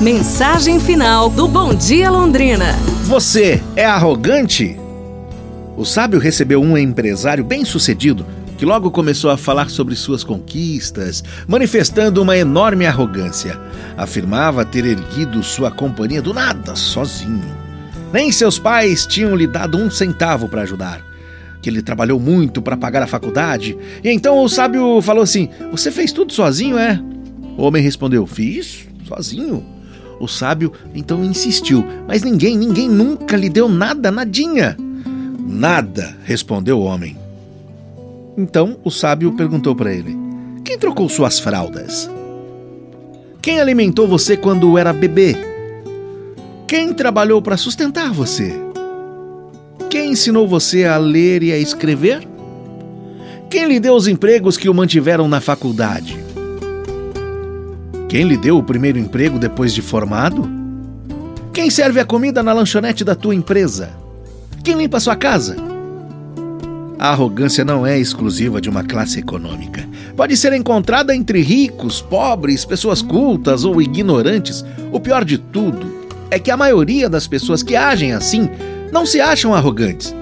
Mensagem final do Bom Dia Londrina. Você é arrogante? O sábio recebeu um empresário bem-sucedido que logo começou a falar sobre suas conquistas, manifestando uma enorme arrogância. Afirmava ter erguido sua companhia do nada, sozinho. Nem seus pais tinham lhe dado um centavo para ajudar. Que ele trabalhou muito para pagar a faculdade. E então o sábio falou assim: Você fez tudo sozinho, é? O homem respondeu: Fiz, sozinho. O sábio então insistiu, mas ninguém, ninguém nunca lhe deu nada, nadinha. Nada, respondeu o homem. Então o sábio perguntou para ele: Quem trocou suas fraldas? Quem alimentou você quando era bebê? Quem trabalhou para sustentar você? Quem ensinou você a ler e a escrever? Quem lhe deu os empregos que o mantiveram na faculdade? Quem lhe deu o primeiro emprego depois de formado? Quem serve a comida na lanchonete da tua empresa? Quem limpa a sua casa? A arrogância não é exclusiva de uma classe econômica. Pode ser encontrada entre ricos, pobres, pessoas cultas ou ignorantes. O pior de tudo é que a maioria das pessoas que agem assim não se acham arrogantes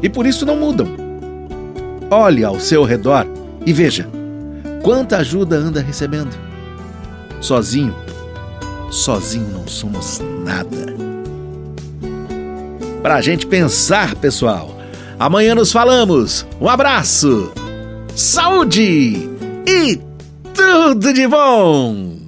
e por isso não mudam. Olhe ao seu redor e veja quanta ajuda anda recebendo. Sozinho, sozinho não somos nada. Pra gente pensar, pessoal. Amanhã nos falamos. Um abraço, saúde e tudo de bom!